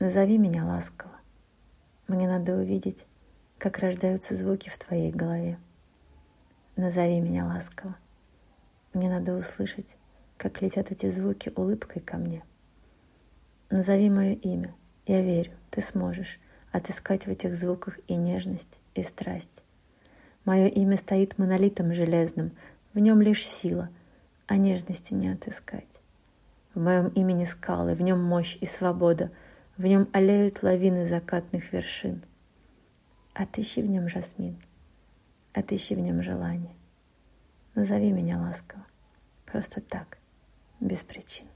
Назови меня ласково. Мне надо увидеть, как рождаются звуки в твоей голове. Назови меня ласково. Мне надо услышать, как летят эти звуки улыбкой ко мне. Назови мое имя. Я верю, ты сможешь отыскать в этих звуках и нежность, и страсть. Мое имя стоит монолитом железным, в нем лишь сила, а нежности не отыскать. В моем имени скалы, в нем мощь и свобода, в нем аллеют лавины закатных вершин. Отыщи в нем жасмин, отыщи в нем желание. Назови меня ласково, просто так, без причин.